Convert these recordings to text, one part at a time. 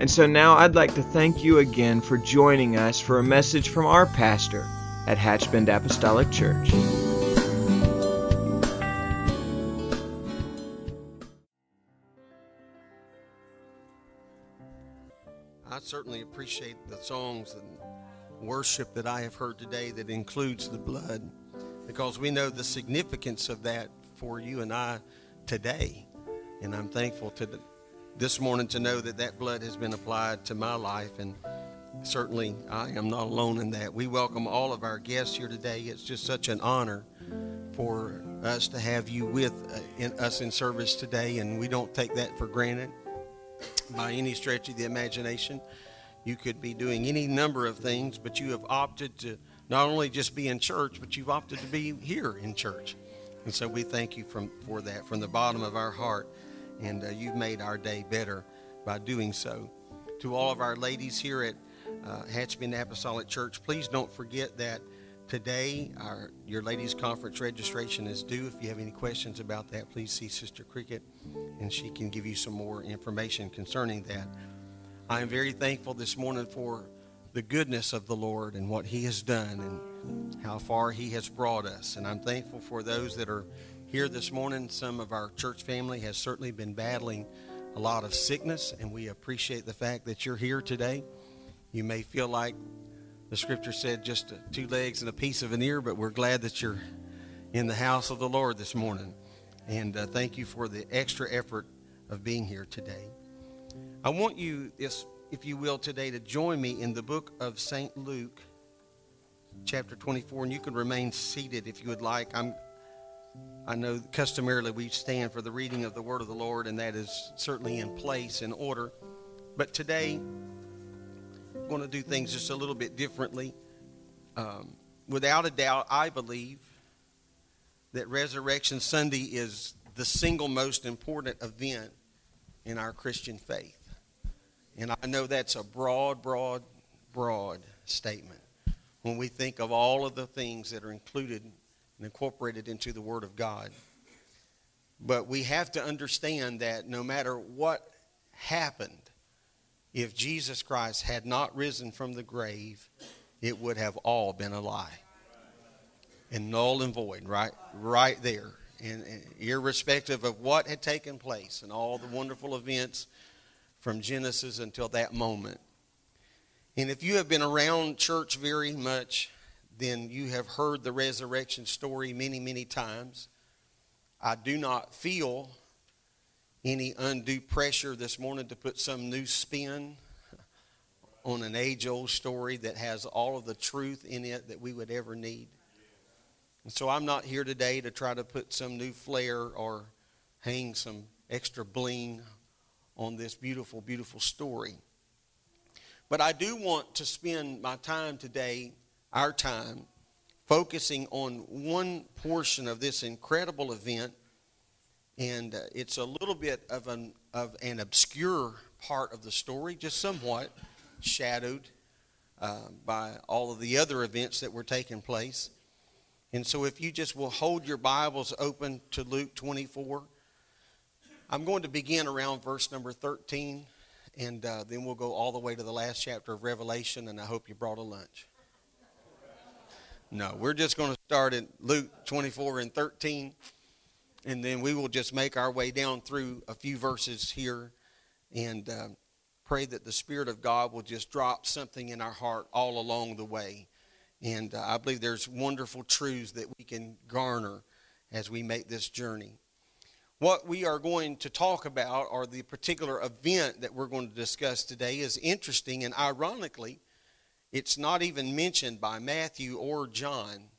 And so now I'd like to thank you again for joining us for a message from our pastor at Hatchbend Apostolic Church. I certainly appreciate the songs and worship that I have heard today that includes the blood because we know the significance of that for you and I today. And I'm thankful to the, this morning to know that that blood has been applied to my life. And certainly I am not alone in that. We welcome all of our guests here today. It's just such an honor for us to have you with uh, in, us in service today. And we don't take that for granted by any stretch of the imagination. You could be doing any number of things, but you have opted to not only just be in church, but you've opted to be here in church. And so we thank you from, for that from the bottom of our heart. And uh, you've made our day better by doing so. To all of our ladies here at uh, Hatchbend Apostolic Church, please don't forget that today our your ladies conference registration is due. If you have any questions about that, please see Sister Cricket, and she can give you some more information concerning that. I am very thankful this morning for the goodness of the Lord and what He has done and how far He has brought us. And I'm thankful for those that are here this morning. Some of our church family has certainly been battling a lot of sickness, and we appreciate the fact that you're here today. You may feel like the scripture said just two legs and a piece of an ear, but we're glad that you're in the house of the Lord this morning. And uh, thank you for the extra effort of being here today. I want you, if, if you will, today to join me in the book of St. Luke, chapter 24, and you can remain seated if you would like. I'm, I know customarily we stand for the reading of the word of the Lord, and that is certainly in place and order. But today, I'm going to do things just a little bit differently. Um, without a doubt, I believe that Resurrection Sunday is the single most important event in our Christian faith. And I know that's a broad, broad, broad statement when we think of all of the things that are included and incorporated into the Word of God. But we have to understand that no matter what happened, if Jesus Christ had not risen from the grave, it would have all been a lie. And null and void, right, right there. And, and irrespective of what had taken place and all the wonderful events from Genesis until that moment. And if you have been around church very much, then you have heard the resurrection story many, many times. I do not feel any undue pressure this morning to put some new spin on an age old story that has all of the truth in it that we would ever need. And so I'm not here today to try to put some new flair or hang some extra bling on this beautiful, beautiful story. But I do want to spend my time today, our time, focusing on one portion of this incredible event. And uh, it's a little bit of an, of an obscure part of the story, just somewhat shadowed uh, by all of the other events that were taking place. And so, if you just will hold your Bibles open to Luke 24, I'm going to begin around verse number 13, and uh, then we'll go all the way to the last chapter of Revelation, and I hope you brought a lunch. No, we're just going to start at Luke 24 and 13, and then we will just make our way down through a few verses here and uh, pray that the Spirit of God will just drop something in our heart all along the way. And uh, I believe there's wonderful truths that we can garner as we make this journey. What we are going to talk about, or the particular event that we're going to discuss today, is interesting, and ironically, it's not even mentioned by Matthew or John.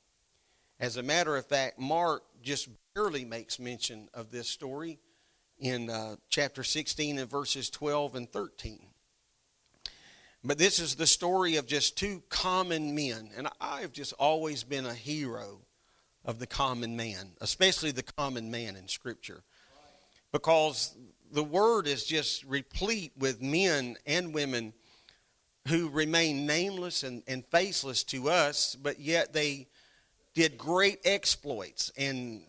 As a matter of fact, Mark just barely makes mention of this story in uh, chapter 16 and verses 12 and 13. But this is the story of just two common men. And I've just always been a hero of the common man, especially the common man in Scripture. Because the Word is just replete with men and women who remain nameless and, and faceless to us, but yet they did great exploits. And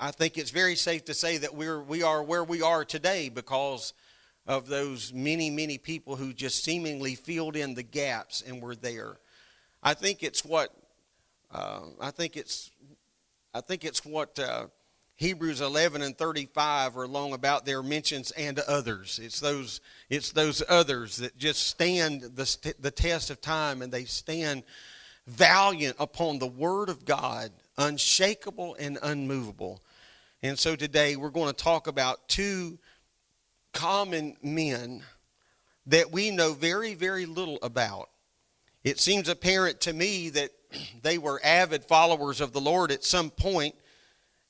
I think it's very safe to say that we're, we are where we are today because of those many, many people who just seemingly filled in the gaps and were there. I think it's what uh, I think it's I think it's what uh, Hebrews 11 and 35 are long about their mentions and others. It's those it's those others that just stand the the test of time and they stand valiant upon the word of God, unshakable and unmovable. And so today we're going to talk about two common men that we know very, very little about. It seems apparent to me that they were avid followers of the Lord at some point.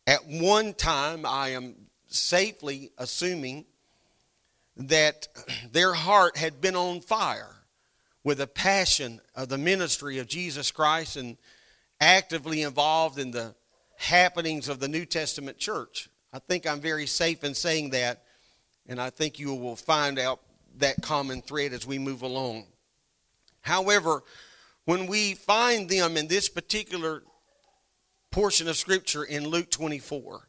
At one time, I am safely assuming that their heart had been on fire with a passion of the ministry of Jesus Christ and actively involved in the happenings of the New Testament church. I think I'm very safe in saying that and I think you will find out that common thread as we move along. However, when we find them in this particular portion of Scripture in Luke 24,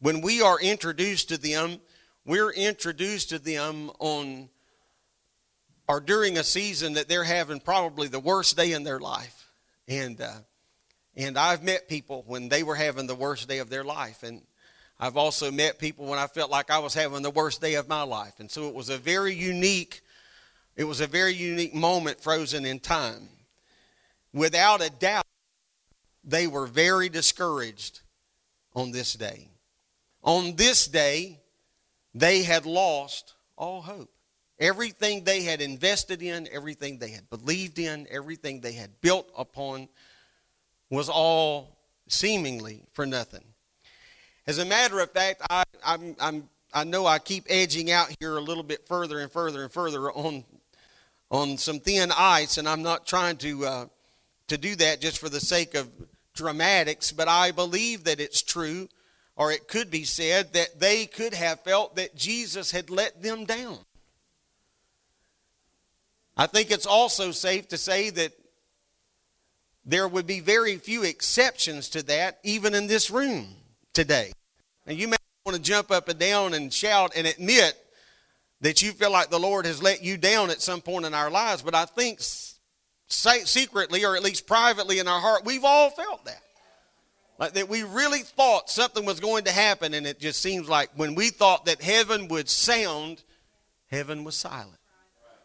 when we are introduced to them, we're introduced to them on or during a season that they're having probably the worst day in their life. And uh, and I've met people when they were having the worst day of their life. And I've also met people when I felt like I was having the worst day of my life. And so it was a very unique it was a very unique moment frozen in time. Without a doubt, they were very discouraged on this day. On this day, they had lost all hope. Everything they had invested in, everything they had believed in, everything they had built upon was all seemingly for nothing. As a matter of fact, I, I'm, I'm, I know I keep edging out here a little bit further and further and further on, on some thin ice, and I'm not trying to, uh, to do that just for the sake of dramatics, but I believe that it's true, or it could be said that they could have felt that Jesus had let them down. I think it's also safe to say that there would be very few exceptions to that, even in this room today. And you may want to jump up and down and shout and admit that you feel like the Lord has let you down at some point in our lives, but I think secretly or at least privately in our heart, we've all felt that. Like that we really thought something was going to happen, and it just seems like when we thought that heaven would sound, heaven was silent.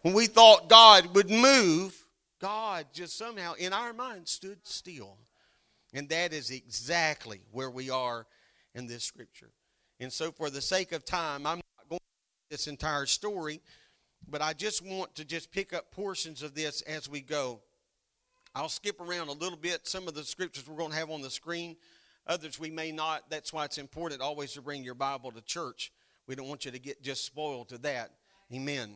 When we thought God would move, God just somehow in our minds stood still. And that is exactly where we are in this scripture. And so, for the sake of time, I'm not going to this entire story, but I just want to just pick up portions of this as we go. I'll skip around a little bit. Some of the scriptures we're going to have on the screen, others we may not. That's why it's important always to bring your Bible to church. We don't want you to get just spoiled to that. Amen.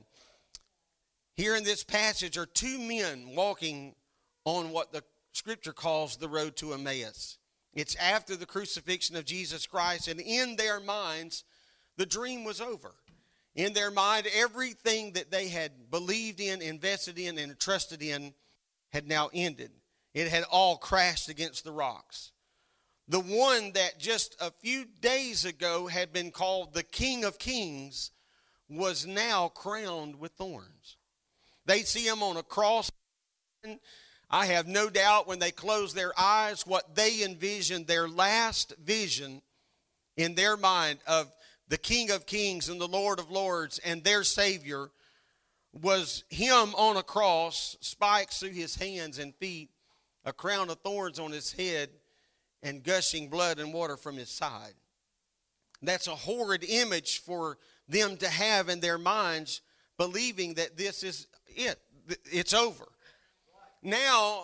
Here in this passage are two men walking on what the scripture calls the road to Emmaus. It's after the crucifixion of Jesus Christ, and in their minds, the dream was over. In their mind, everything that they had believed in, invested in, and trusted in had now ended. It had all crashed against the rocks. The one that just a few days ago had been called the King of Kings was now crowned with thorns. They see him on a cross I have no doubt when they close their eyes, what they envisioned, their last vision in their mind of the King of Kings and the Lord of Lords and their Savior was him on a cross, spikes through his hands and feet, a crown of thorns on his head, and gushing blood and water from his side. That's a horrid image for them to have in their minds, believing that this is it, it's over now,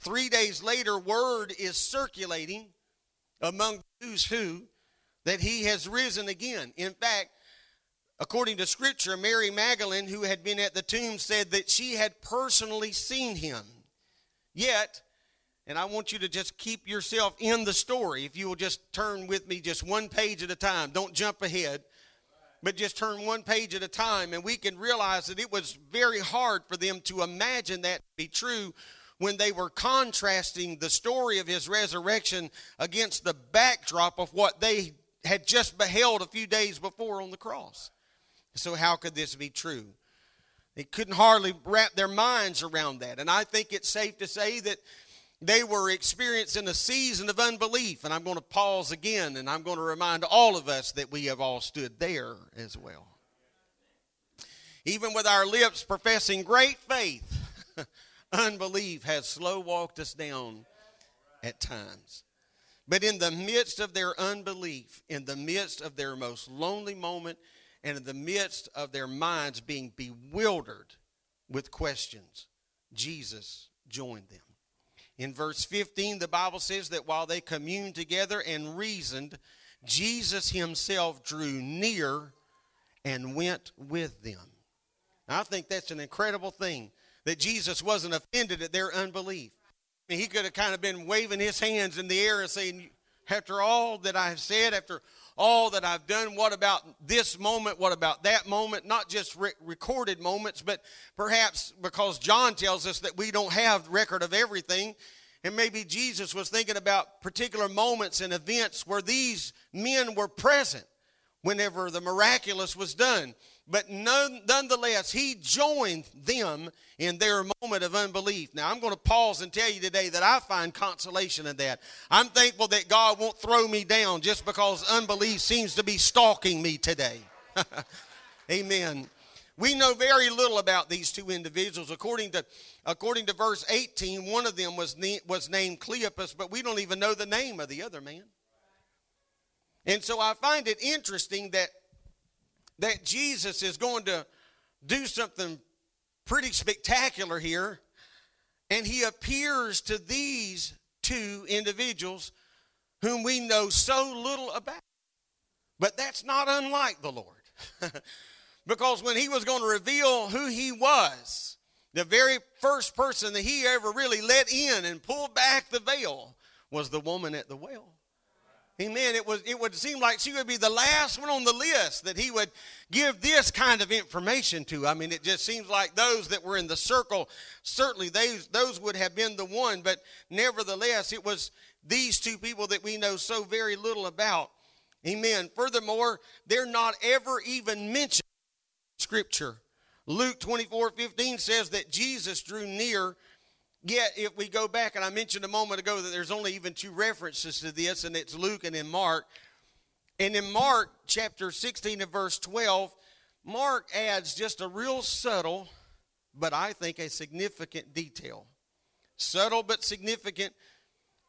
three days later, word is circulating among who's who that he has risen again. In fact, According to Scripture, Mary Magdalene, who had been at the tomb, said that she had personally seen him. Yet, and I want you to just keep yourself in the story. If you will just turn with me just one page at a time, don't jump ahead, but just turn one page at a time, and we can realize that it was very hard for them to imagine that to be true when they were contrasting the story of his resurrection against the backdrop of what they had just beheld a few days before on the cross. So, how could this be true? They couldn't hardly wrap their minds around that. And I think it's safe to say that they were experiencing a season of unbelief. And I'm going to pause again and I'm going to remind all of us that we have all stood there as well. Even with our lips professing great faith, unbelief has slow walked us down at times. But in the midst of their unbelief, in the midst of their most lonely moment, and in the midst of their minds being bewildered with questions, Jesus joined them. In verse 15, the Bible says that while they communed together and reasoned, Jesus himself drew near and went with them. Now, I think that's an incredible thing that Jesus wasn't offended at their unbelief. Mean, he could have kind of been waving his hands in the air and saying, After all that I have said, after all that I've done, what about this moment? What about that moment? Not just re- recorded moments, but perhaps because John tells us that we don't have record of everything. And maybe Jesus was thinking about particular moments and events where these men were present whenever the miraculous was done. But nonetheless, he joined them in their moment of unbelief. Now, I'm going to pause and tell you today that I find consolation in that. I'm thankful that God won't throw me down just because unbelief seems to be stalking me today. Amen. We know very little about these two individuals. According to, according to verse 18, one of them was, was named Cleopas, but we don't even know the name of the other man. And so I find it interesting that that Jesus is going to do something pretty spectacular here, and he appears to these two individuals whom we know so little about. But that's not unlike the Lord. because when he was going to reveal who he was, the very first person that he ever really let in and pulled back the veil was the woman at the well. Amen. It was it would seem like she would be the last one on the list that he would give this kind of information to. I mean, it just seems like those that were in the circle, certainly those those would have been the one, but nevertheless, it was these two people that we know so very little about. Amen. Furthermore, they're not ever even mentioned in scripture. Luke 24, 15 says that Jesus drew near Yet, if we go back, and I mentioned a moment ago that there's only even two references to this, and it's Luke and in Mark. And in Mark chapter 16 and verse 12, Mark adds just a real subtle, but I think a significant detail. Subtle but significant.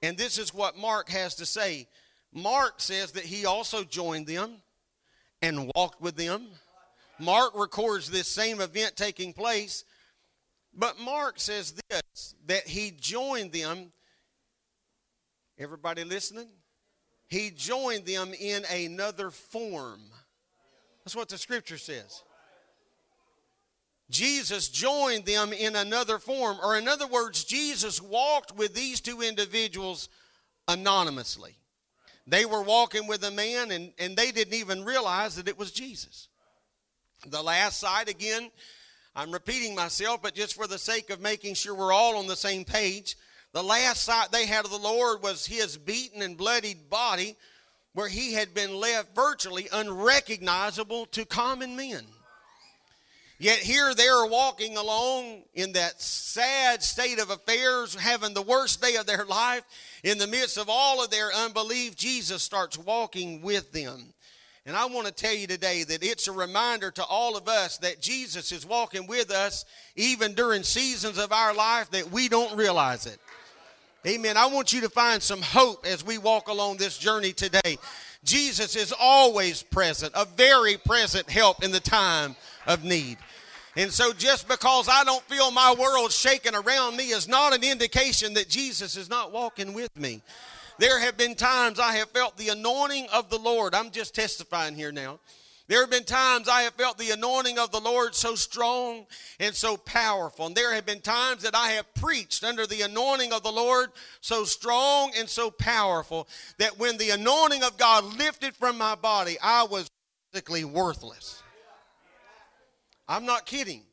And this is what Mark has to say. Mark says that he also joined them and walked with them. Mark records this same event taking place, but Mark says this that he joined them. Everybody listening? He joined them in another form. That's what the scripture says. Jesus joined them in another form, or in other words, Jesus walked with these two individuals anonymously. They were walking with a man, and, and they didn't even realize that it was Jesus. The last side, again, I'm repeating myself, but just for the sake of making sure we're all on the same page, the last sight they had of the Lord was his beaten and bloodied body, where he had been left virtually unrecognizable to common men. Yet here they are walking along in that sad state of affairs, having the worst day of their life. In the midst of all of their unbelief, Jesus starts walking with them. And I want to tell you today that it's a reminder to all of us that Jesus is walking with us even during seasons of our life that we don't realize it. Amen. I want you to find some hope as we walk along this journey today. Jesus is always present, a very present help in the time of need. And so, just because I don't feel my world shaking around me is not an indication that Jesus is not walking with me. There have been times I have felt the anointing of the Lord. I'm just testifying here now. There have been times I have felt the anointing of the Lord so strong and so powerful. And there have been times that I have preached under the anointing of the Lord so strong and so powerful that when the anointing of God lifted from my body, I was basically worthless. I'm not kidding.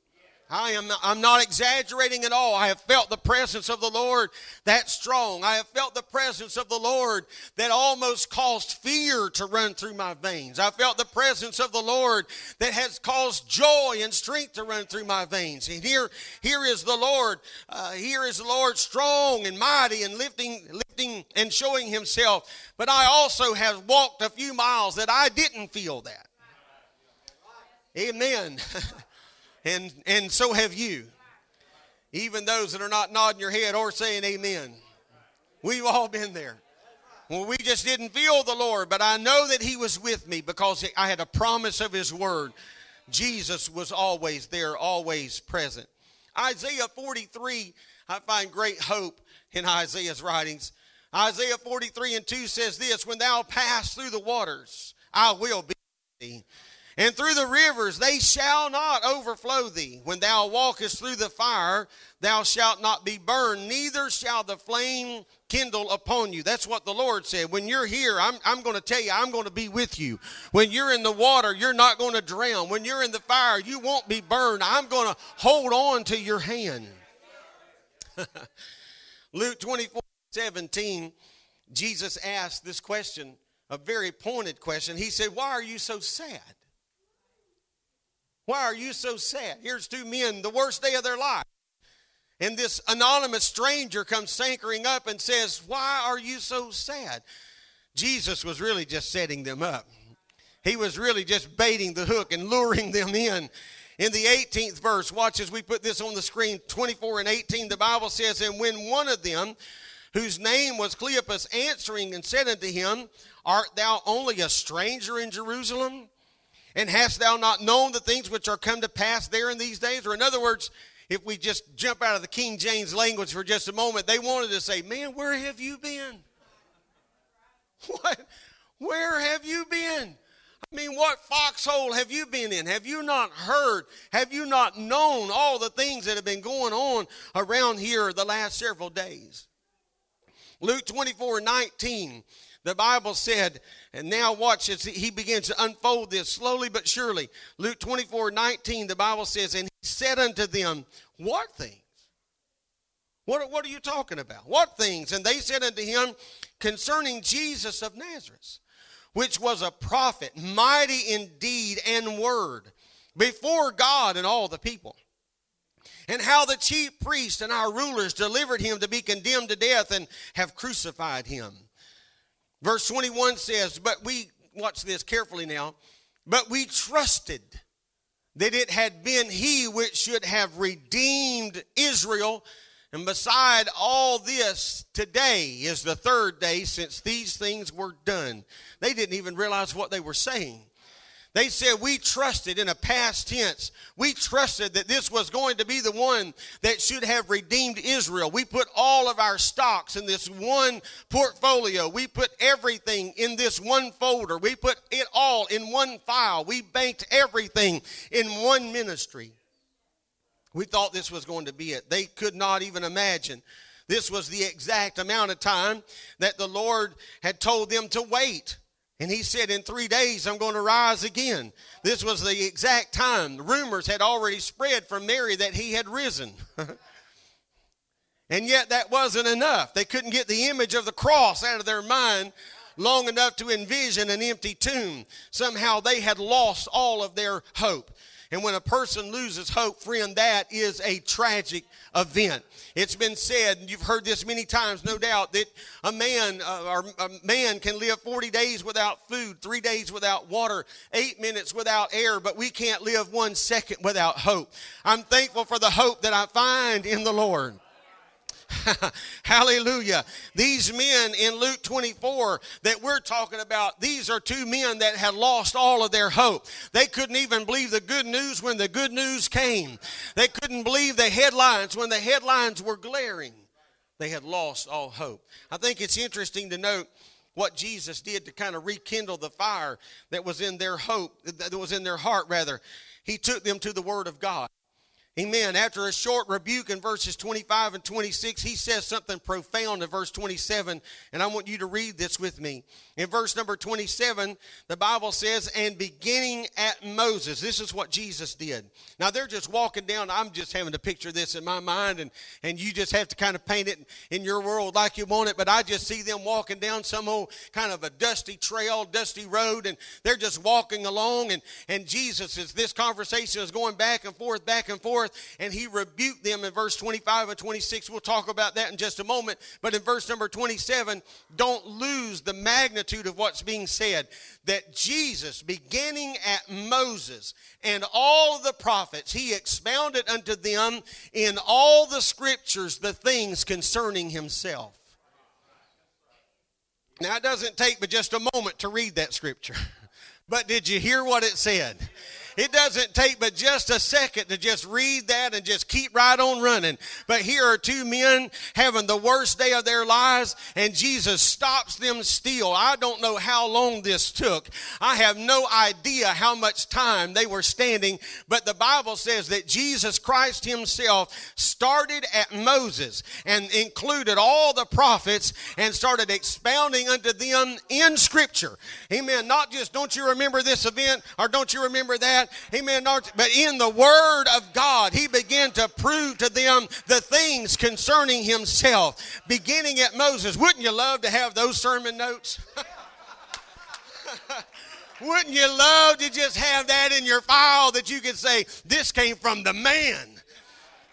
I am not, I'm not exaggerating at all. I have felt the presence of the Lord that strong. I have felt the presence of the Lord that almost caused fear to run through my veins. I felt the presence of the Lord that has caused joy and strength to run through my veins. And here, here is the Lord. Uh, here is the Lord strong and mighty and lifting, lifting and showing Himself. But I also have walked a few miles that I didn't feel that. Amen. and, and so have you. Even those that are not nodding your head or saying amen. We've all been there. Well, we just didn't feel the Lord, but I know that He was with me because I had a promise of His word. Jesus was always there, always present. Isaiah 43, I find great hope in Isaiah's writings. Isaiah 43 and 2 says this When thou pass through the waters, I will be with thee and through the rivers they shall not overflow thee. When thou walkest through the fire, thou shalt not be burned, neither shall the flame kindle upon you. That's what the Lord said. When you're here, I'm, I'm going to tell you, I'm going to be with you. When you're in the water, you're not going to drown. When you're in the fire, you won't be burned. I'm going to hold on to your hand. Luke 24 17, Jesus asked this question, a very pointed question. He said, Why are you so sad? Why are you so sad? Here's two men, the worst day of their life. And this anonymous stranger comes sankering up and says, Why are you so sad? Jesus was really just setting them up. He was really just baiting the hook and luring them in. In the 18th verse, watch as we put this on the screen 24 and 18, the Bible says, And when one of them, whose name was Cleopas, answering and said unto him, Art thou only a stranger in Jerusalem? And hast thou not known the things which are come to pass there in these days? Or in other words, if we just jump out of the King James language for just a moment, they wanted to say, Man, where have you been? What? Where have you been? I mean, what foxhole have you been in? Have you not heard? Have you not known all the things that have been going on around here the last several days? Luke 24 19 the Bible said, and now watch as he begins to unfold this slowly but surely. Luke 24 19, the Bible says, And he said unto them, What things? What, what are you talking about? What things? And they said unto him, Concerning Jesus of Nazareth, which was a prophet, mighty in deed and word, before God and all the people and how the chief priests and our rulers delivered him to be condemned to death and have crucified him. Verse 21 says, But we, watch this carefully now, but we trusted that it had been he which should have redeemed Israel. And beside all this, today is the third day since these things were done. They didn't even realize what they were saying. They said, We trusted in a past tense. We trusted that this was going to be the one that should have redeemed Israel. We put all of our stocks in this one portfolio. We put everything in this one folder. We put it all in one file. We banked everything in one ministry. We thought this was going to be it. They could not even imagine. This was the exact amount of time that the Lord had told them to wait. And he said, In three days, I'm going to rise again. This was the exact time. The rumors had already spread from Mary that he had risen. and yet, that wasn't enough. They couldn't get the image of the cross out of their mind long enough to envision an empty tomb. Somehow, they had lost all of their hope. And when a person loses hope, friend, that is a tragic event. It's been said, and you've heard this many times, no doubt, that a man uh, or a man can live 40 days without food, three days without water, eight minutes without air, but we can't live one second without hope. I'm thankful for the hope that I find in the Lord. Hallelujah. These men in Luke 24 that we're talking about, these are two men that had lost all of their hope. They couldn't even believe the good news when the good news came. They couldn't believe the headlines when the headlines were glaring. They had lost all hope. I think it's interesting to note what Jesus did to kind of rekindle the fire that was in their hope, that was in their heart, rather. He took them to the Word of God. Amen. After a short rebuke in verses 25 and 26, he says something profound in verse 27, and I want you to read this with me. In verse number 27, the Bible says, and beginning at Moses, this is what Jesus did. Now they're just walking down. I'm just having to picture this in my mind, and, and you just have to kind of paint it in your world like you want it. But I just see them walking down some old kind of a dusty trail, dusty road, and they're just walking along, and, and Jesus is, this conversation is going back and forth, back and forth forth, and he rebuked them in verse 25 and 26. We'll talk about that in just a moment. But in verse number 27, don't lose the magnitude of what's being said. That Jesus, beginning at Moses and all the prophets, he expounded unto them in all the scriptures the things concerning himself. Now, it doesn't take but just a moment to read that scripture. But did you hear what it said? It doesn't take but just a second to just read that and just keep right on running. But here are two men having the worst day of their lives, and Jesus stops them still. I don't know how long this took. I have no idea how much time they were standing, but the Bible says that Jesus Christ Himself started at Moses and included all the prophets and started expounding unto them in Scripture. Amen. Not just, don't you remember this event or don't you remember that? Amen. But in the Word of God, he began to prove to them the things concerning himself, beginning at Moses. Wouldn't you love to have those sermon notes? Wouldn't you love to just have that in your file that you could say, this came from the man?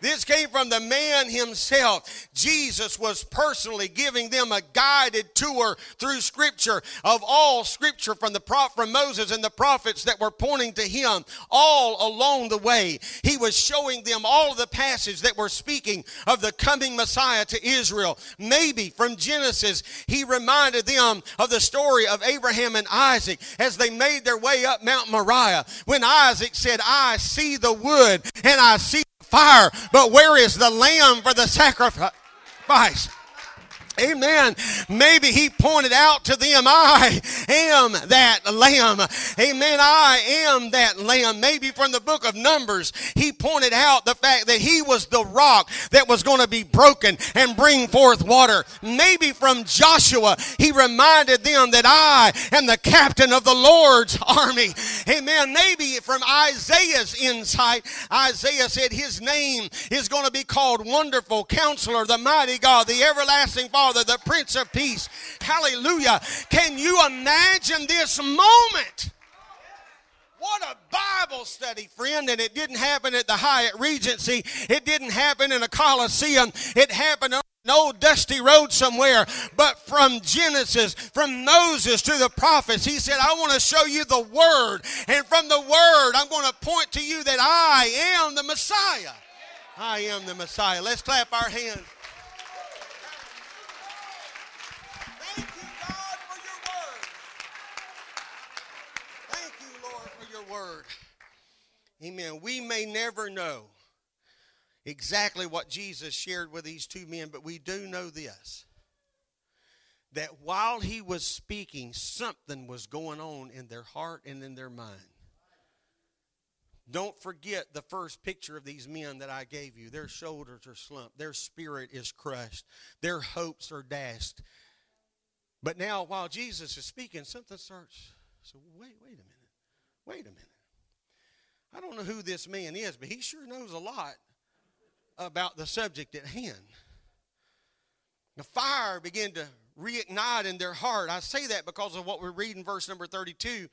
This came from the man himself. Jesus was personally giving them a guided tour through scripture of all scripture from the from Moses and the prophets that were pointing to him all along the way. He was showing them all the passages that were speaking of the coming Messiah to Israel. Maybe from Genesis, he reminded them of the story of Abraham and Isaac as they made their way up Mount Moriah. When Isaac said, I see the wood and I see fire. But where is the lamb for the sacrifice? Amen. Maybe he pointed out to them, I am that lamb. Amen. I am that lamb. Maybe from the book of Numbers, he pointed out the fact that he was the rock that was going to be broken and bring forth water. Maybe from Joshua, he reminded them that I am the captain of the Lord's army. Amen. Maybe from Isaiah's insight, Isaiah said his name is going to be called Wonderful Counselor, the Mighty God, the Everlasting Father Father, the Prince of Peace. Hallelujah. Can you imagine this moment? What a Bible study, friend. And it didn't happen at the Hyatt Regency. It didn't happen in a Coliseum. It happened on an old dusty road somewhere. But from Genesis, from Moses to the prophets, he said, I want to show you the Word. And from the Word, I'm going to point to you that I am the Messiah. I am the Messiah. Let's clap our hands. Word. Amen. We may never know exactly what Jesus shared with these two men, but we do know this that while he was speaking, something was going on in their heart and in their mind. Don't forget the first picture of these men that I gave you. Their shoulders are slumped, their spirit is crushed, their hopes are dashed. But now, while Jesus is speaking, something starts. So, wait, wait a minute. Wait a minute. I don't know who this man is, but he sure knows a lot about the subject at hand. The fire began to reignite in their heart. I say that because of what we read in verse number 32.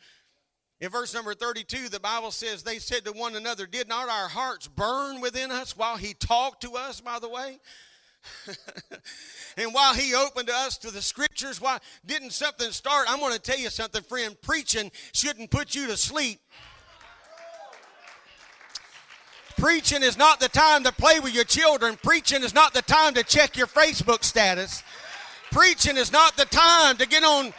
In verse number 32, the Bible says, They said to one another, Did not our hearts burn within us while he talked to us, by the way? and while he opened us to the scriptures, why didn't something start? I'm going to tell you something, friend. Preaching shouldn't put you to sleep. Preaching is not the time to play with your children. Preaching is not the time to check your Facebook status. Preaching is not the time to get on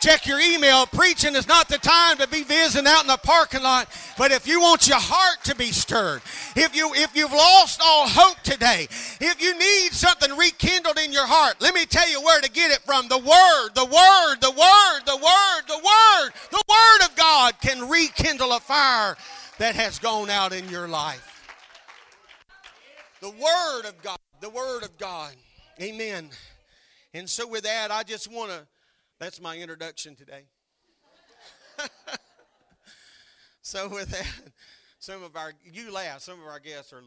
check your email. Preaching is not the time to be visiting out in the parking lot. But if you want your heart to be stirred, if you if you've lost all hope today, if you need something rekindled in your heart, let me tell you where to get it from. The Word, the Word, the Word, the Word, the Word, the Word of God can rekindle a fire that has gone out in your life. The Word of God, the Word of God. Amen. And so with that, I just want to that's my introduction today. so with that, some of our you laugh, some of our guests are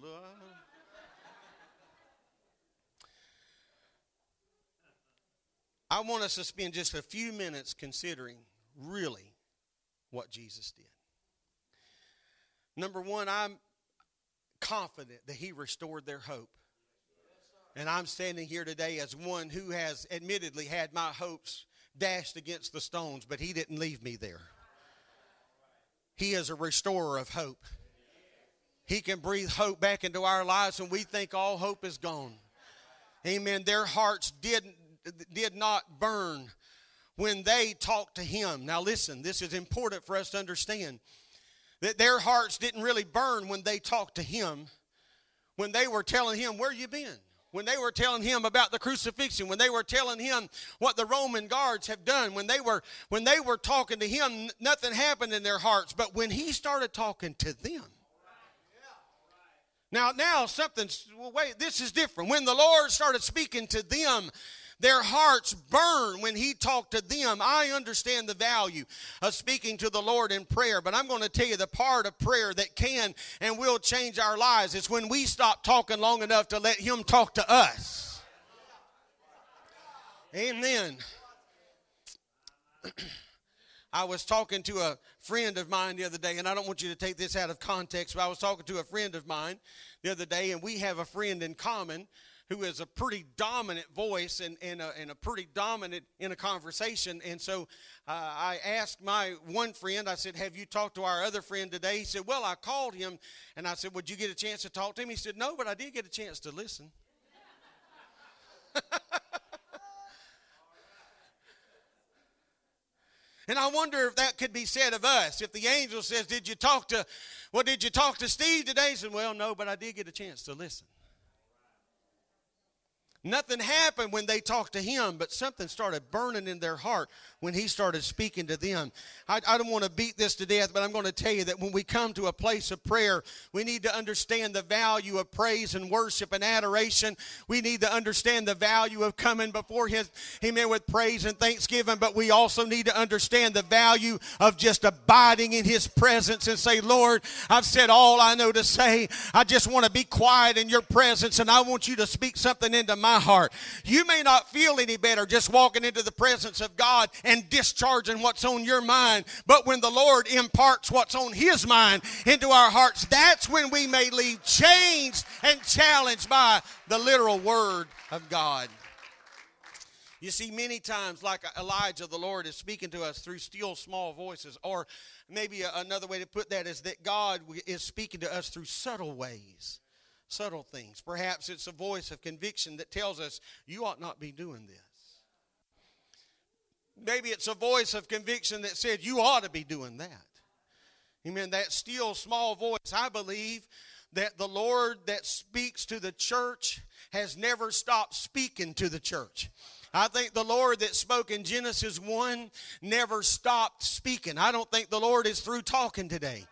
I want us to spend just a few minutes considering really what Jesus did. Number one, I'm confident that he restored their hope. And I'm standing here today as one who has admittedly had my hopes dashed against the stones, but He didn't leave me there. He is a restorer of hope. He can breathe hope back into our lives when we think all hope is gone. Amen. Their hearts did, did not burn when they talked to Him. Now, listen, this is important for us to understand that their hearts didn't really burn when they talked to Him, when they were telling Him, Where you been? When they were telling him about the crucifixion when they were telling him what the roman guards have done when they were when they were talking to him nothing happened in their hearts. But when he started talking to them now now something's well, wait this is different. When the lord started speaking to them their hearts burn when he talked to them. I understand the value of speaking to the Lord in prayer, but I'm going to tell you the part of prayer that can and will change our lives is when we stop talking long enough to let him talk to us. Amen. I was talking to a friend of mine the other day, and I don't want you to take this out of context, but I was talking to a friend of mine the other day, and we have a friend in common who is a pretty dominant voice and, and, a, and a pretty dominant in a conversation. And so uh, I asked my one friend, I said, Have you talked to our other friend today? He said, Well, I called him and I said, Would you get a chance to talk to him? He said, No, but I did get a chance to listen. And I wonder if that could be said of us. If the angel says, Did you talk to well, did you talk to Steve today? He said, Well, no, but I did get a chance to listen. Nothing happened when they talked to him, but something started burning in their heart when he started speaking to them. I, I don't want to beat this to death, but I'm going to tell you that when we come to a place of prayer, we need to understand the value of praise and worship and adoration. We need to understand the value of coming before him, amen, with praise and thanksgiving, but we also need to understand the value of just abiding in his presence and say, Lord, I've said all I know to say. I just want to be quiet in your presence, and I want you to speak something into my my heart. You may not feel any better just walking into the presence of God and discharging what's on your mind, but when the Lord imparts what's on His mind into our hearts, that's when we may leave changed and challenged by the literal Word of God. You see, many times, like Elijah, the Lord is speaking to us through still small voices, or maybe another way to put that is that God is speaking to us through subtle ways subtle things. Perhaps it's a voice of conviction that tells us, you ought not be doing this. Maybe it's a voice of conviction that said, you ought to be doing that. Amen. That still small voice, I believe that the Lord that speaks to the church has never stopped speaking to the church. I think the Lord that spoke in Genesis 1 never stopped speaking. I don't think the Lord is through talking today.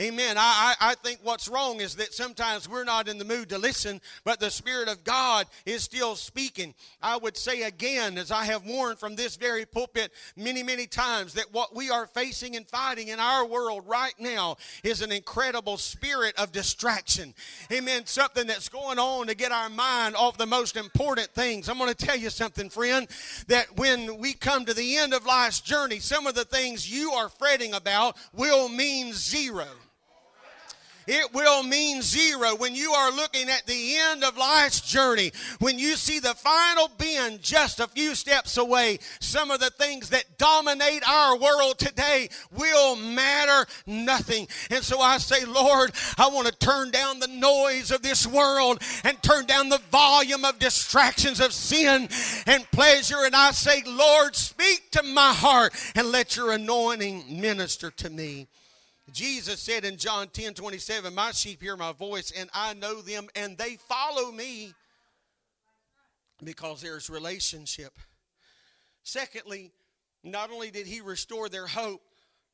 Amen. I, I, I think what's wrong is that sometimes we're not in the mood to listen, but the Spirit of God is still speaking. I would say again, as I have warned from this very pulpit many, many times, that what we are facing and fighting in our world right now is an incredible spirit of distraction. Amen. Something that's going on to get our mind off the most important things. I'm going to tell you something, friend, that when we come to the end of life's journey, some of the things you are fretting about will mean zero. It will mean zero when you are looking at the end of life's journey. When you see the final bend just a few steps away, some of the things that dominate our world today will matter nothing. And so I say, Lord, I want to turn down the noise of this world and turn down the volume of distractions of sin and pleasure. And I say, Lord, speak to my heart and let your anointing minister to me. Jesus said in John 10 27, My sheep hear my voice, and I know them, and they follow me because there's relationship. Secondly, not only did he restore their hope,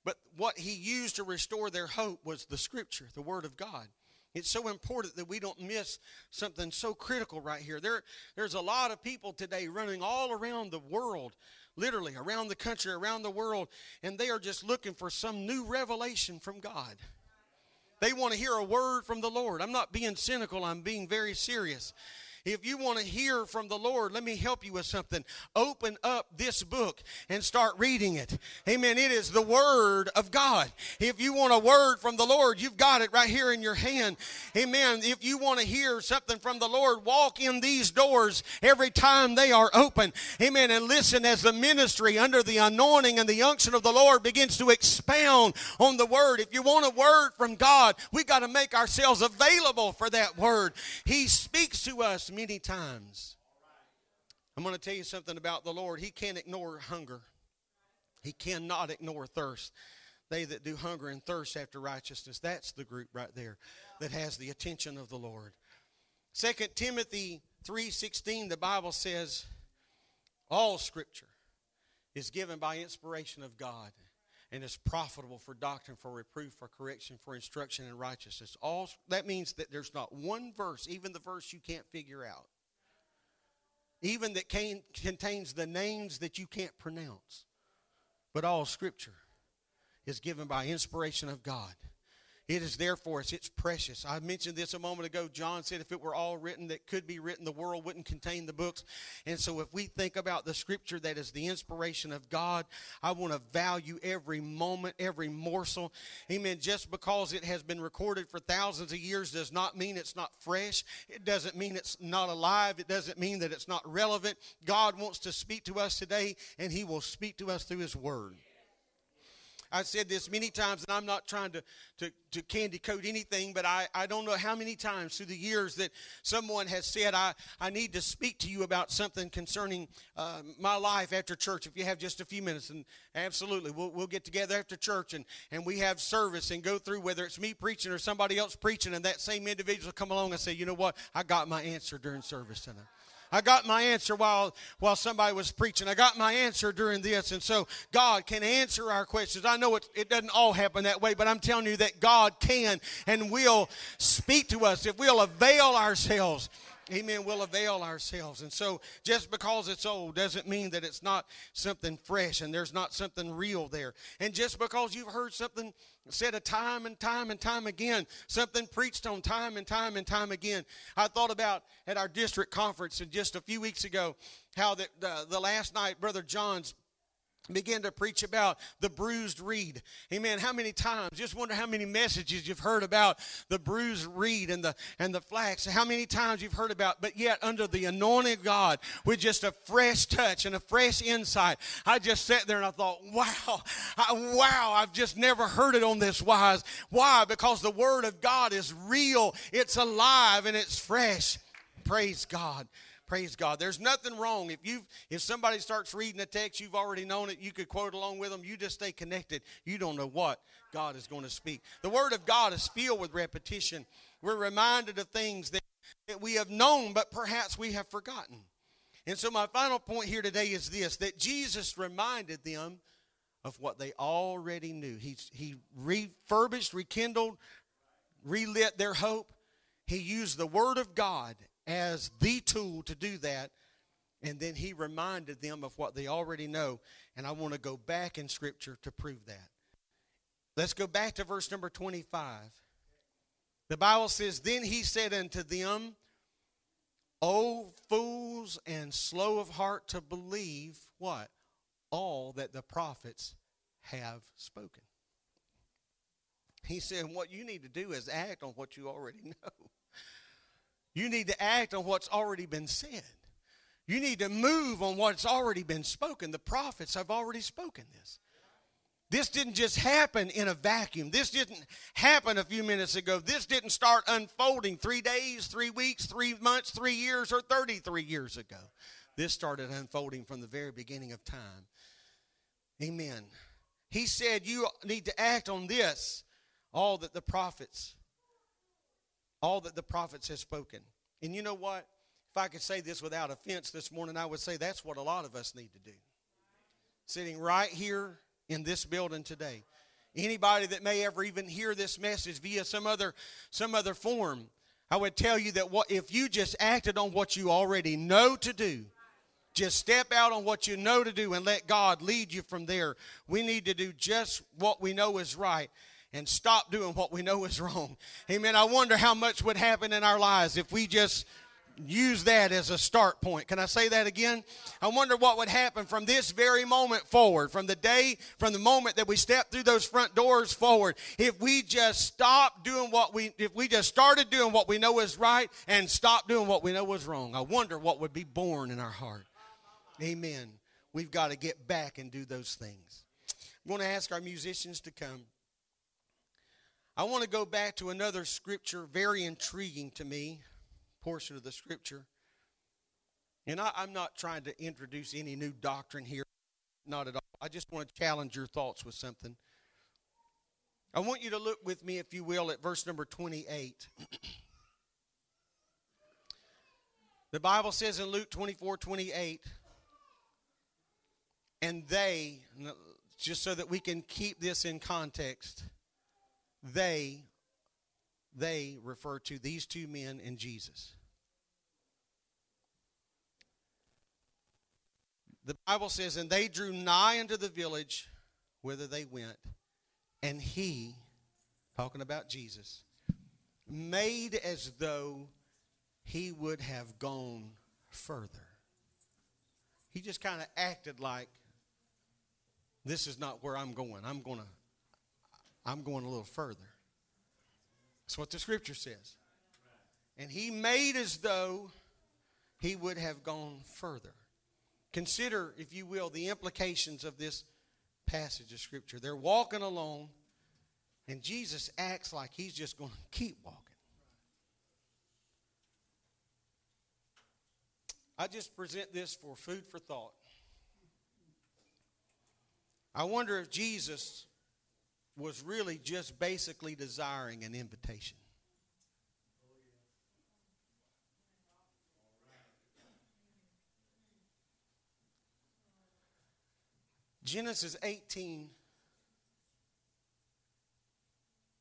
but what he used to restore their hope was the scripture, the word of God. It's so important that we don't miss something so critical right here. There, there's a lot of people today running all around the world literally around the country, around the world, and they are just looking for some new revelation from God. They want to hear a word from the Lord. I'm not being cynical, I'm being very serious. If you want to hear from the Lord, let me help you with something. Open up this book and start reading it. Amen. It is the Word of God. If you want a word from the Lord, you've got it right here in your hand. Amen. If you want to hear something from the Lord, walk in these doors every time they are open. Amen. And listen as the ministry under the anointing and the unction of the Lord begins to expound on the Word. If you want a word from God, we got to make ourselves available for that Word. He speaks to us many times. I'm going to tell you something about the Lord. He can't ignore hunger, He cannot ignore thirst. They that do hunger and thirst after righteousness, that's the group right there that has the attention of the Lord. 2 Timothy 3:16 the Bible says all scripture is given by inspiration of God and is profitable for doctrine, for reproof, for correction, for instruction in righteousness. All that means that there's not one verse, even the verse you can't figure out, even that can, contains the names that you can't pronounce, but all Scripture is given by inspiration of God it is there for us. It's precious. I mentioned this a moment ago. John said if it were all written that could be written, the world wouldn't contain the books. And so if we think about the scripture that is the inspiration of God, I want to value every moment, every morsel. Amen. Just because it has been recorded for thousands of years does not mean it's not fresh. It doesn't mean it's not alive. It doesn't mean that it's not relevant. God wants to speak to us today, and He will speak to us through His Word. I've said this many times, and I'm not trying to, to, to candy coat anything, but I, I don't know how many times through the years that someone has said, I, I need to speak to you about something concerning uh, my life after church. If you have just a few minutes, and absolutely, we'll, we'll get together after church and, and we have service and go through whether it's me preaching or somebody else preaching, and that same individual will come along and say, You know what? I got my answer during service tonight. I got my answer while while somebody was preaching. I got my answer during this. And so God can answer our questions. I know it, it doesn't all happen that way, but I'm telling you that God can and will speak to us if we'll avail ourselves Amen. We'll avail ourselves. And so just because it's old doesn't mean that it's not something fresh and there's not something real there. And just because you've heard something said a time and time and time again, something preached on time and time and time again. I thought about at our district conference just a few weeks ago how the, the, uh, the last night Brother John's began to preach about the bruised reed. Amen. How many times? Just wonder how many messages you've heard about the bruised reed and the and the flax. How many times you've heard about, but yet under the anointing of God with just a fresh touch and a fresh insight. I just sat there and I thought, wow, I, wow, I've just never heard it on this wise. Why? Because the word of God is real, it's alive, and it's fresh. Praise God. Praise God. There's nothing wrong. If you if somebody starts reading a text, you've already known it, you could quote along with them. You just stay connected. You don't know what God is going to speak. The Word of God is filled with repetition. We're reminded of things that, that we have known, but perhaps we have forgotten. And so my final point here today is this that Jesus reminded them of what they already knew. He, he refurbished, rekindled, relit their hope. He used the Word of God as the tool to do that. And then he reminded them of what they already know. And I want to go back in Scripture to prove that. Let's go back to verse number 25. The Bible says, Then he said unto them, O fools and slow of heart to believe what? All that the prophets have spoken. He said, What you need to do is act on what you already know. You need to act on what's already been said. You need to move on what's already been spoken. The prophets have already spoken this. This didn't just happen in a vacuum. This didn't happen a few minutes ago. This didn't start unfolding three days, three weeks, three months, three years, or 33 years ago. This started unfolding from the very beginning of time. Amen. He said, You need to act on this, all that the prophets, all that the prophets have spoken. And you know what? If I could say this without offense this morning, I would say that's what a lot of us need to do. Sitting right here in this building today. Anybody that may ever even hear this message via some other some other form, I would tell you that what if you just acted on what you already know to do, just step out on what you know to do and let God lead you from there. We need to do just what we know is right and stop doing what we know is wrong. Amen. I wonder how much would happen in our lives if we just use that as a start point. Can I say that again? I wonder what would happen from this very moment forward, from the day, from the moment that we step through those front doors forward, if we just stop doing what we, if we just started doing what we know is right and stop doing what we know is wrong. I wonder what would be born in our heart. Amen. We've got to get back and do those things. I'm going to ask our musicians to come. I want to go back to another scripture, very intriguing to me portion of the scripture. And I, am not trying to introduce any new doctrine here, not at all. I just want to challenge your thoughts with something. I want you to look with me, if you will, at verse number 28. the Bible says in Luke 24 28, and they, uh, just so that we can keep this in context, they, they refer to these two men and Jesus. The Bible says, and they drew nigh unto the village whither they went, and he, talking about Jesus, made as though he would have gone further. He just kind of acted like this is not where I'm going. I'm going to I'm going a little further. That's what the scripture says. And he made as though he would have gone further. Consider, if you will, the implications of this passage of Scripture. They're walking along, and Jesus acts like he's just going to keep walking. I just present this for food for thought. I wonder if Jesus was really just basically desiring an invitation. Genesis 18,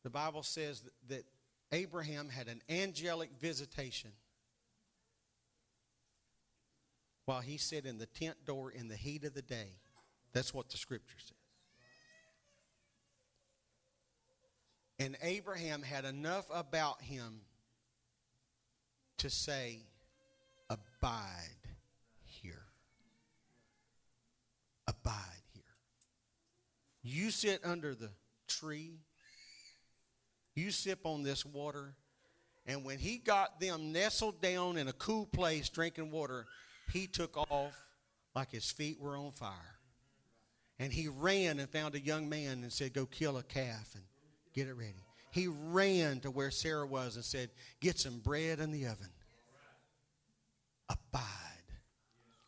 the Bible says that Abraham had an angelic visitation while he sat in the tent door in the heat of the day. That's what the scripture says. And Abraham had enough about him to say, Abide here. Abide. Here. You sit under the tree, you sip on this water, and when he got them nestled down in a cool place drinking water, he took off like his feet were on fire. And he ran and found a young man and said, Go kill a calf and get it ready. He ran to where Sarah was and said, Get some bread in the oven. Abide.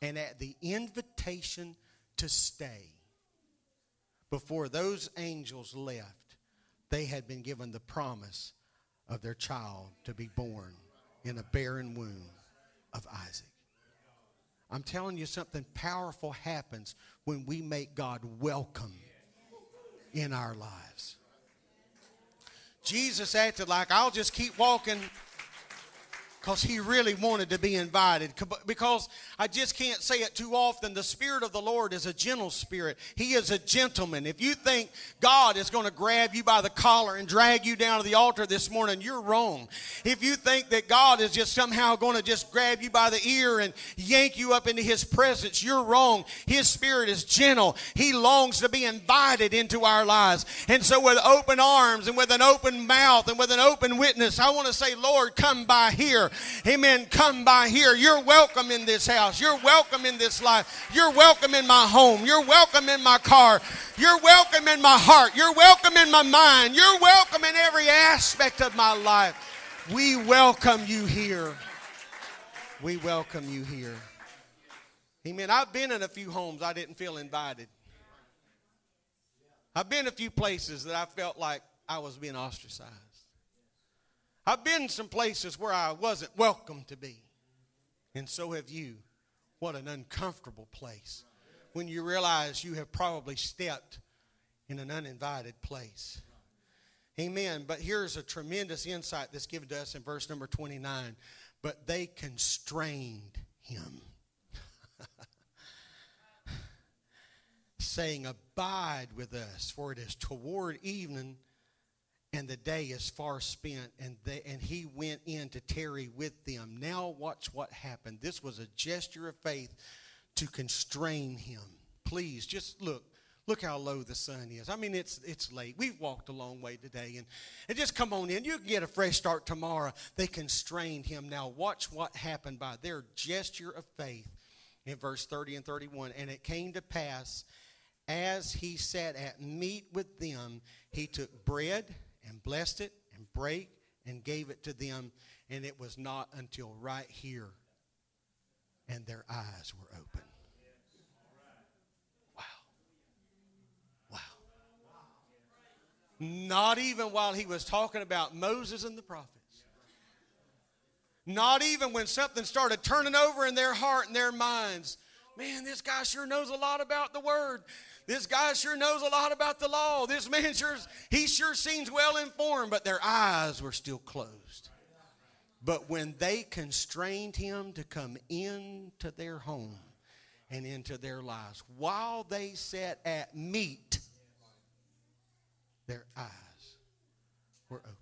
And at the invitation to stay, before those angels left, they had been given the promise of their child to be born in a barren womb of Isaac. I'm telling you something powerful happens when we make God welcome in our lives. Jesus acted like, I'll just keep walking because he really wanted to be invited. Because I just can't say it too often. The Spirit of the Lord is a gentle spirit, He is a gentleman. If you think God is going to grab you by the collar and drag you down to the altar this morning, you're wrong. If you think that God is just somehow going to just grab you by the ear and yank you up into His presence, you're wrong. His Spirit is gentle, He longs to be invited into our lives. And so, with open arms and with an open mouth and with an open witness, I want to say, Lord, come by here. Amen. Come by here. You're welcome in this house. You're welcome in this life. You're welcome in my home. You're welcome in my car. You're welcome in my heart. You're welcome in my mind. You're welcome in every aspect of my life. We welcome you here. We welcome you here. Amen. I've been in a few homes I didn't feel invited. I've been a few places that I felt like I was being ostracized. I've been some places where I wasn't welcome to be. And so have you. What an uncomfortable place when you realize you have probably stepped in an uninvited place. Amen. But here's a tremendous insight that's given to us in verse number 29. But they constrained him, saying, Abide with us, for it is toward evening and the day is far spent, and, they, and he went in to tarry with them. Now, watch what happened. This was a gesture of faith to constrain him. Please, just look. Look how low the sun is. I mean, it's, it's late. We've walked a long way today. And, and just come on in. You can get a fresh start tomorrow. They constrained him. Now, watch what happened by their gesture of faith in verse 30 and 31. And it came to pass, as he sat at meat with them, he took bread and blessed it and brake and gave it to them. And it was not until right here and their eyes were open. Wow. Wow. Not even while he was talking about Moses and the prophets. Not even when something started turning over in their heart and their minds. Man, this guy sure knows a lot about the word. This guy sure knows a lot about the law. This man sure, he sure seems well informed, but their eyes were still closed. But when they constrained him to come into their home and into their lives, while they sat at meat, their eyes were open.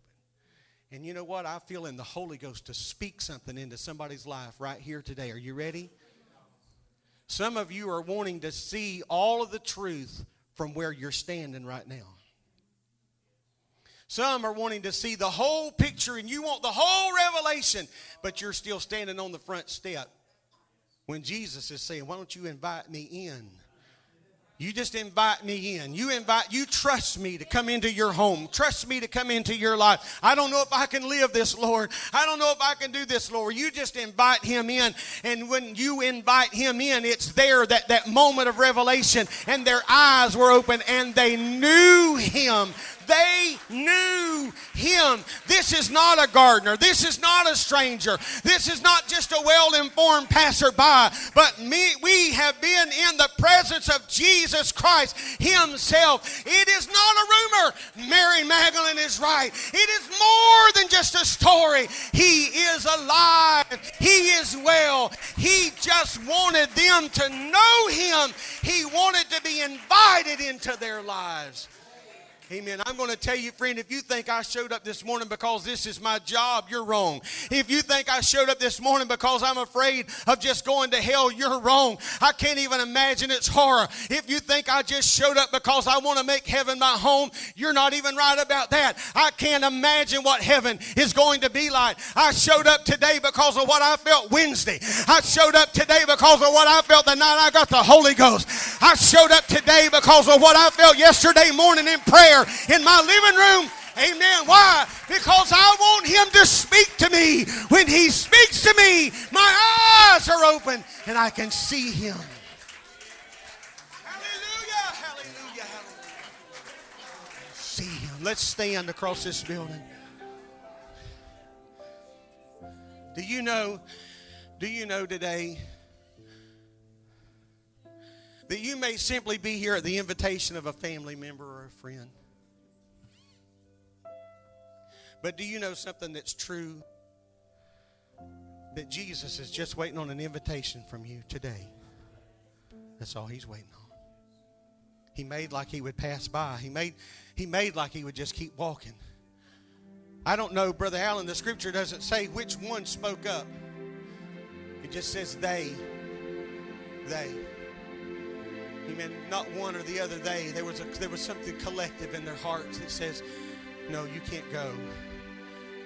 And you know what? I feel in the Holy Ghost to speak something into somebody's life right here today. Are you ready? Some of you are wanting to see all of the truth from where you're standing right now. Some are wanting to see the whole picture and you want the whole revelation, but you're still standing on the front step when Jesus is saying, Why don't you invite me in? You just invite me in. You invite, you trust me to come into your home. Trust me to come into your life. I don't know if I can live this, Lord. I don't know if I can do this, Lord. You just invite him in. And when you invite him in, it's there that, that moment of revelation. And their eyes were open and they knew him they knew him. This is not a gardener. This is not a stranger. This is not just a well informed passerby, but me, we have been in the presence of Jesus Christ himself. It is not a rumor. Mary Magdalene is right. It is more than just a story. He is alive. He is well. He just wanted them to know him. He wanted to be invited into their lives. Amen. I'm going to tell you, friend, if you think I showed up this morning because this is my job, you're wrong. If you think I showed up this morning because I'm afraid of just going to hell, you're wrong. I can't even imagine its horror. If you think I just showed up because I want to make heaven my home, you're not even right about that. I can't imagine what heaven is going to be like. I showed up today because of what I felt Wednesday. I showed up today because of what I felt the night I got the Holy Ghost. I showed up today because of what I felt yesterday morning in prayer in my living room. Amen. Why? Because I want him to speak to me. When he speaks to me, my eyes are open and I can see him. Hallelujah. Hallelujah. Hallelujah. See him. Let's stand across this building. Do you know? Do you know today that you may simply be here at the invitation of a family member or a friend? But do you know something that's true? that Jesus is just waiting on an invitation from you today. That's all he's waiting on. He made like he would pass by. He made he made like he would just keep walking. I don't know, Brother Allen, the scripture doesn't say which one spoke up. It just says they. They. Amen. Not one or the other they. There was a there was something collective in their hearts that says, No, you can't go.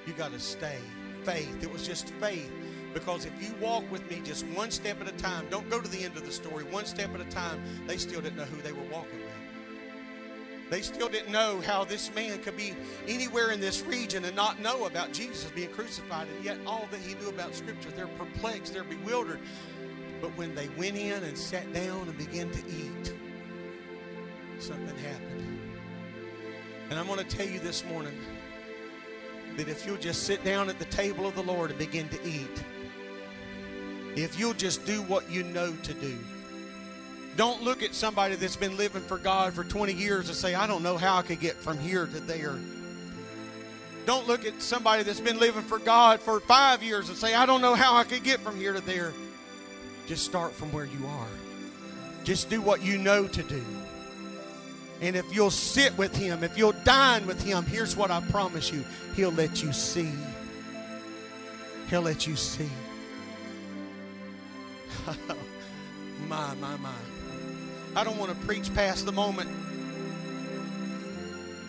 You gotta stay. Faith. It was just faith. Because if you walk with me just one step at a time, don't go to the end of the story, one step at a time, they still didn't know who they were walking with. They still didn't know how this man could be anywhere in this region and not know about Jesus being crucified, and yet all that he knew about Scripture, they're perplexed, they're bewildered. But when they went in and sat down and began to eat, something happened. And I'm going to tell you this morning that if you'll just sit down at the table of the Lord and begin to eat, if you'll just do what you know to do. Don't look at somebody that's been living for God for 20 years and say, I don't know how I could get from here to there. Don't look at somebody that's been living for God for five years and say, I don't know how I could get from here to there. Just start from where you are. Just do what you know to do. And if you'll sit with Him, if you'll dine with Him, here's what I promise you He'll let you see. He'll let you see. my, my, my. I don't want to preach past the moment.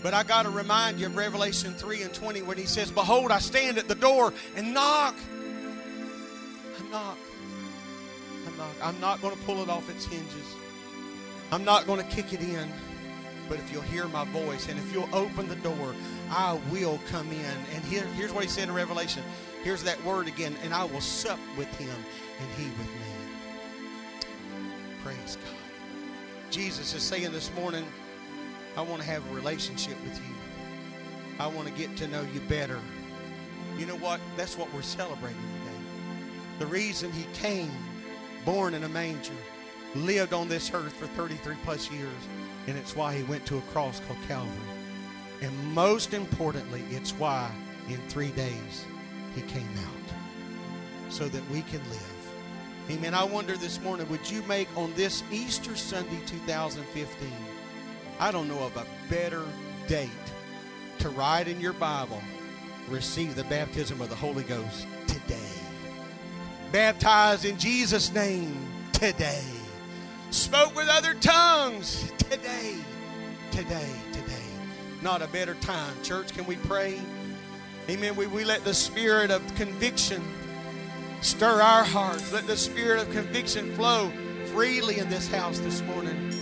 But I got to remind you of Revelation 3 and 20 when he says, Behold, I stand at the door and knock. I knock. I knock. I'm not going to pull it off its hinges. I'm not going to kick it in. But if you'll hear my voice and if you'll open the door, I will come in. And here, here's what he said in Revelation. Here's that word again. And I will sup with him and he with me. Praise God. Jesus is saying this morning, I want to have a relationship with you. I want to get to know you better. You know what? That's what we're celebrating today. The reason he came, born in a manger, lived on this earth for 33 plus years, and it's why he went to a cross called Calvary. And most importantly, it's why in three days he came out so that we can live. Amen. I wonder this morning, would you make on this Easter Sunday 2015, I don't know of a better date to write in your Bible, receive the baptism of the Holy Ghost today. Baptized in Jesus' name today. Spoke with other tongues today. Today, today. Not a better time. Church, can we pray? Amen. We, we let the spirit of conviction stir our hearts. Let the spirit of conviction flow freely in this house this morning.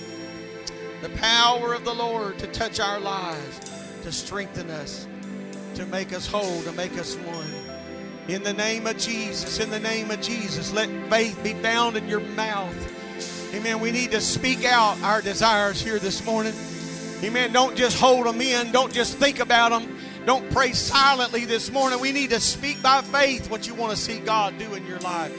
The power of the Lord to touch our lives, to strengthen us, to make us whole, to make us one. In the name of Jesus, in the name of Jesus, let faith be found in your mouth. Amen. We need to speak out our desires here this morning. Amen. Don't just hold them in. Don't just think about them. Don't pray silently this morning. We need to speak by faith what you want to see God do in your life.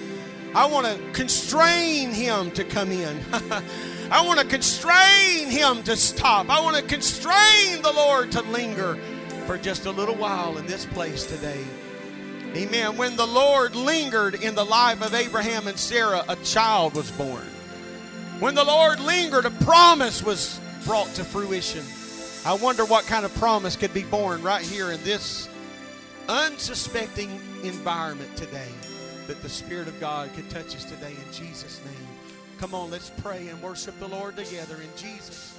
I want to constrain Him to come in. I want to constrain Him to stop. I want to constrain the Lord to linger for just a little while in this place today. Amen. When the Lord lingered in the life of Abraham and Sarah, a child was born. When the Lord lingered, a promise was brought to fruition. I wonder what kind of promise could be born right here in this unsuspecting environment today that the Spirit of God could touch us today in Jesus' name. Come on, let's pray and worship the Lord together in Jesus.